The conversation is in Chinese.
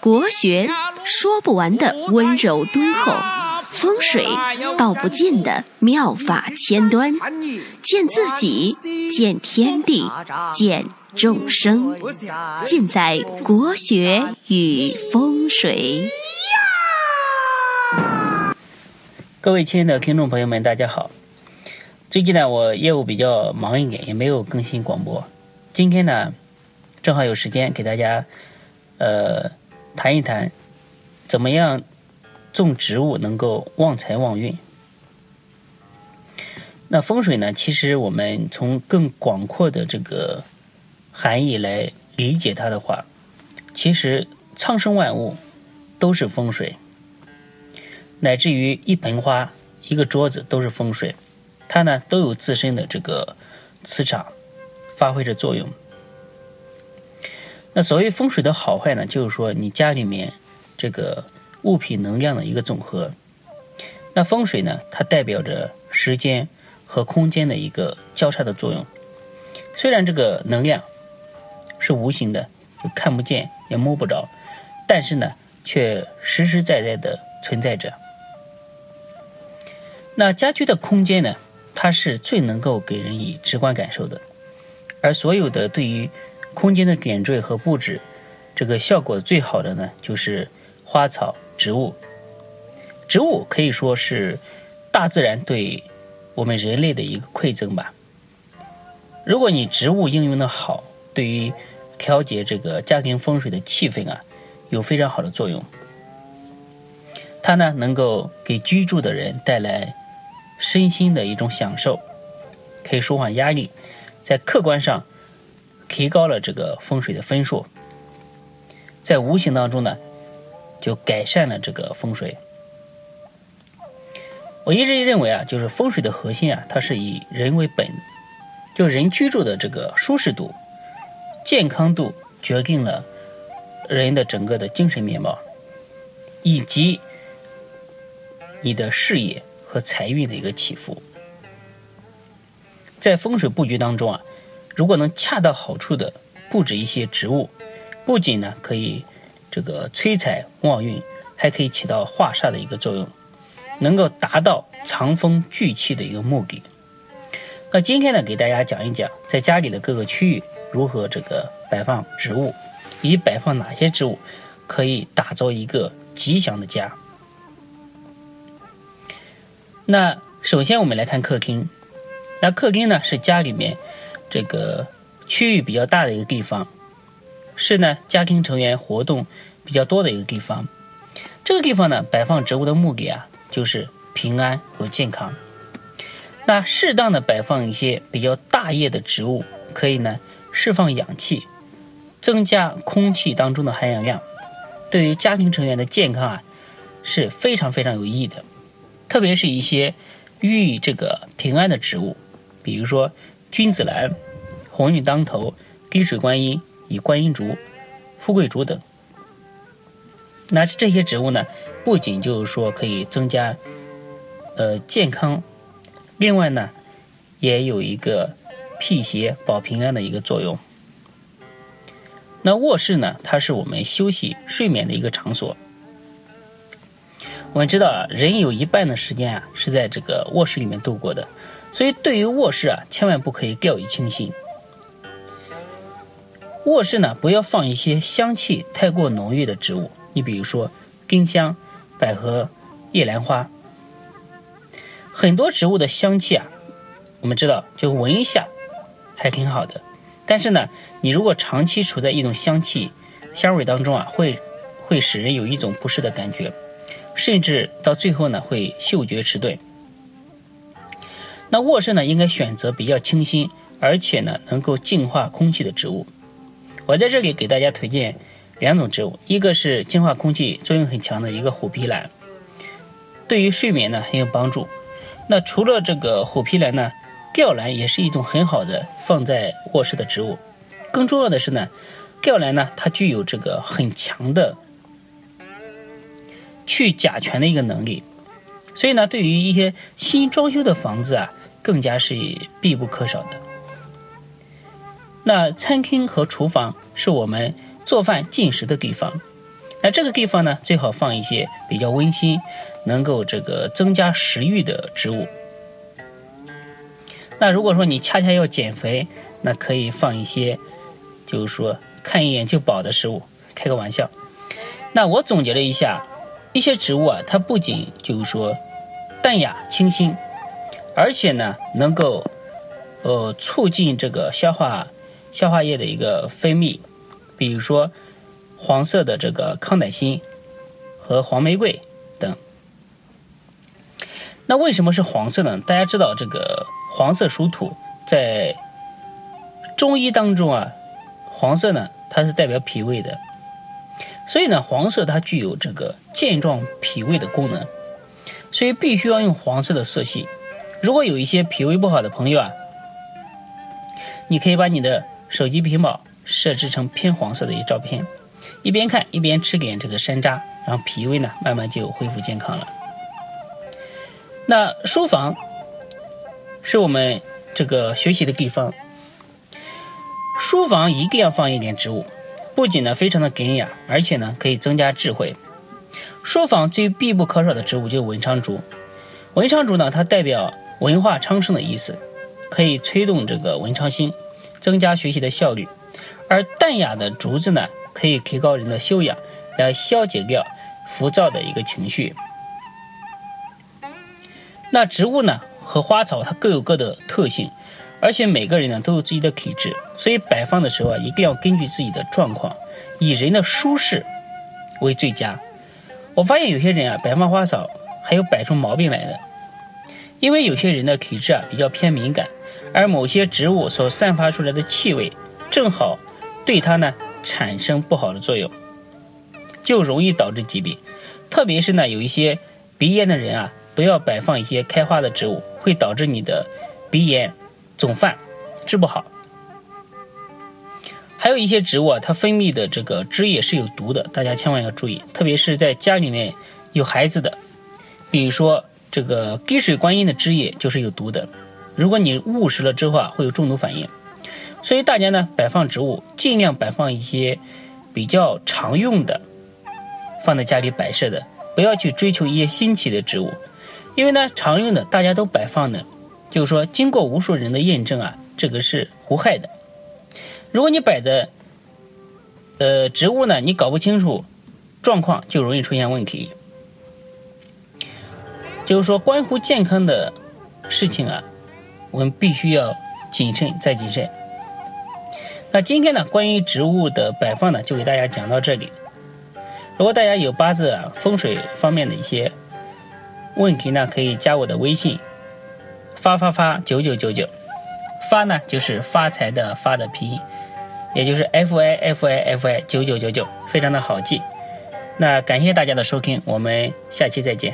国学说不完的温柔敦厚，风水道不尽的妙法千端，见自己，见天地，见众生，尽在国学与风水。各位亲爱的听众朋友们，大家好。最近呢，我业务比较忙一点，也没有更新广播。今天呢，正好有时间给大家，呃，谈一谈怎么样种植物能够旺财旺运。那风水呢，其实我们从更广阔的这个含义来理解它的话，其实苍生万物都是风水，乃至于一盆花、一个桌子都是风水。它呢都有自身的这个磁场发挥着作用。那所谓风水的好坏呢，就是说你家里面这个物品能量的一个总和。那风水呢，它代表着时间和空间的一个交叉的作用。虽然这个能量是无形的，看不见也摸不着，但是呢，却实实在在的存在着。那家居的空间呢？它是最能够给人以直观感受的，而所有的对于空间的点缀和布置，这个效果最好的呢，就是花草植物。植物可以说是大自然对我们人类的一个馈赠吧。如果你植物应用的好，对于调节这个家庭风水的气氛啊，有非常好的作用。它呢，能够给居住的人带来。身心的一种享受，可以舒缓压力，在客观上提高了这个风水的分数，在无形当中呢，就改善了这个风水。我一直认为啊，就是风水的核心啊，它是以人为本，就人居住的这个舒适度、健康度，决定了人的整个的精神面貌，以及你的事业。和财运的一个起伏，在风水布局当中啊，如果能恰到好处的布置一些植物，不仅呢可以这个催财旺运，还可以起到化煞的一个作用，能够达到藏风聚气的一个目的。那今天呢，给大家讲一讲在家里的各个区域如何这个摆放植物，以摆放哪些植物可以打造一个吉祥的家。那首先我们来看客厅，那客厅呢是家里面这个区域比较大的一个地方，是呢家庭成员活动比较多的一个地方。这个地方呢摆放植物的目的啊，就是平安和健康。那适当的摆放一些比较大叶的植物，可以呢释放氧气，增加空气当中的含氧量，对于家庭成员的健康啊是非常非常有益的。特别是一些寓意这个平安的植物，比如说君子兰、鸿运当头、滴水观音、以观音竹、富贵竹等。那这些植物呢，不仅就是说可以增加呃健康，另外呢，也有一个辟邪保平安的一个作用。那卧室呢，它是我们休息睡眠的一个场所。我们知道啊，人有一半的时间啊是在这个卧室里面度过的，所以对于卧室啊，千万不可以掉以轻心。卧室呢，不要放一些香气太过浓郁的植物，你比如说丁香、百合、夜兰花。很多植物的香气啊，我们知道就闻一下还挺好的，但是呢，你如果长期处在一种香气、香味当中啊，会会使人有一种不适的感觉。甚至到最后呢，会嗅觉迟钝。那卧室呢，应该选择比较清新，而且呢，能够净化空气的植物。我在这里给大家推荐两种植物，一个是净化空气作用很强的一个虎皮兰，对于睡眠呢很有帮助。那除了这个虎皮兰呢，吊兰也是一种很好的放在卧室的植物。更重要的是呢，吊兰呢，它具有这个很强的。去甲醛的一个能力，所以呢，对于一些新装修的房子啊，更加是必不可少的。那餐厅和厨房是我们做饭进食的地方。那这个地方呢，最好放一些比较温馨，能够这个增加食欲的植物。那如果说你恰恰要减肥，那可以放一些，就是说看一眼就饱的食物。开个玩笑。那我总结了一下，一些植物啊，它不仅就是说淡雅清新，而且呢能够呃促进这个消化消化液的一个分泌，比如说。黄色的这个康乃馨和黄玫瑰等，那为什么是黄色呢？大家知道这个黄色属土，在中医当中啊，黄色呢它是代表脾胃的，所以呢黄色它具有这个健壮脾胃的功能，所以必须要用黄色的色系。如果有一些脾胃不好的朋友啊，你可以把你的手机屏保设置成偏黄色的一照片。一边看一边吃点这个山楂，然后脾胃呢慢慢就恢复健康了。那书房是我们这个学习的地方，书房一定要放一点植物，不仅呢非常的典雅，而且呢可以增加智慧。书房最必不可少的植物就是文昌竹，文昌竹呢它代表文化昌盛的意思，可以催动这个文昌星，增加学习的效率。而淡雅的竹子呢。可以提高人的修养，来消解掉浮躁的一个情绪。那植物呢和花草它各有各的特性，而且每个人呢都有自己的体质，所以摆放的时候啊一定要根据自己的状况，以人的舒适为最佳。我发现有些人啊摆放花草还有摆出毛病来的，因为有些人的体质啊比较偏敏感，而某些植物所散发出来的气味正好对它呢。产生不好的作用，就容易导致疾病。特别是呢，有一些鼻炎的人啊，不要摆放一些开花的植物，会导致你的鼻炎、总犯，治不好。还有一些植物啊，它分泌的这个汁液是有毒的，大家千万要注意。特别是在家里面有孩子的，比如说这个滴水观音的汁液就是有毒的，如果你误食了之后啊，会有中毒反应。所以大家呢，摆放植物尽量摆放一些比较常用的，放在家里摆设的，不要去追求一些新奇的植物，因为呢，常用的大家都摆放的，就是说经过无数人的验证啊，这个是无害的。如果你摆的呃植物呢，你搞不清楚状况，就容易出现问题。就是说，关乎健康的事情啊，我们必须要谨慎再谨慎。那今天呢，关于植物的摆放呢，就给大家讲到这里。如果大家有八字啊风水方面的一些问题呢，可以加我的微信，发发发九九九九，发呢就是发财的发的拼音，也就是 f i f i f i 九九九九，非常的好记。那感谢大家的收听，我们下期再见。